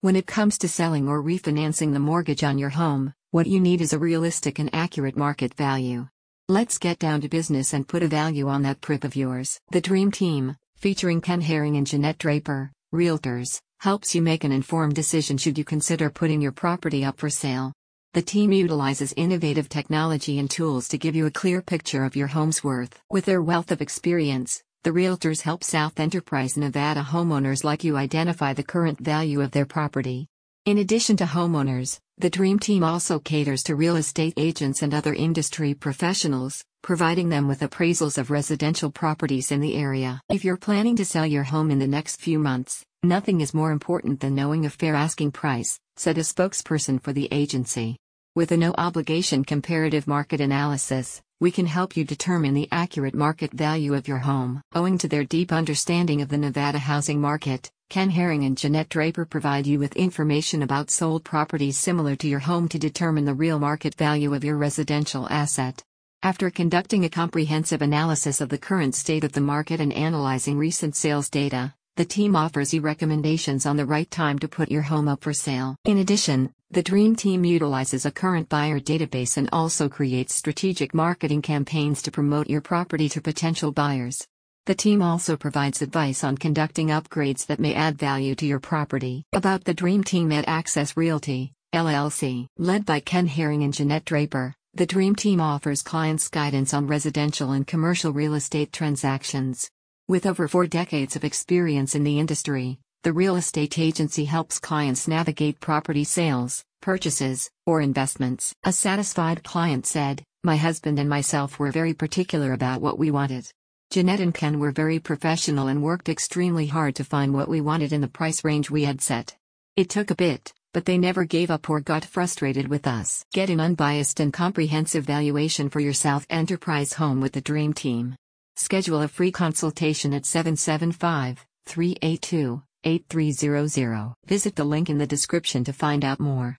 When it comes to selling or refinancing the mortgage on your home, what you need is a realistic and accurate market value. Let's get down to business and put a value on that PRIP of yours. The Dream Team, featuring Ken Herring and Jeanette Draper, Realtors, helps you make an informed decision should you consider putting your property up for sale. The team utilizes innovative technology and tools to give you a clear picture of your home's worth. With their wealth of experience, the realtors help South Enterprise Nevada homeowners like you identify the current value of their property. In addition to homeowners, the Dream Team also caters to real estate agents and other industry professionals, providing them with appraisals of residential properties in the area. If you're planning to sell your home in the next few months, nothing is more important than knowing a fair asking price, said a spokesperson for the agency. With a no obligation comparative market analysis, we can help you determine the accurate market value of your home. Owing to their deep understanding of the Nevada housing market, Ken Herring and Jeanette Draper provide you with information about sold properties similar to your home to determine the real market value of your residential asset. After conducting a comprehensive analysis of the current state of the market and analyzing recent sales data, the team offers you recommendations on the right time to put your home up for sale. In addition, the Dream Team utilizes a current buyer database and also creates strategic marketing campaigns to promote your property to potential buyers. The team also provides advice on conducting upgrades that may add value to your property. About the Dream Team at Access Realty, LLC. Led by Ken Herring and Jeanette Draper, the Dream Team offers clients guidance on residential and commercial real estate transactions. With over four decades of experience in the industry, the real estate agency helps clients navigate property sales, purchases, or investments. A satisfied client said, My husband and myself were very particular about what we wanted. Jeanette and Ken were very professional and worked extremely hard to find what we wanted in the price range we had set. It took a bit, but they never gave up or got frustrated with us. Get an unbiased and comprehensive valuation for your South Enterprise home with the Dream Team. Schedule a free consultation at 775 382 8300. Visit the link in the description to find out more.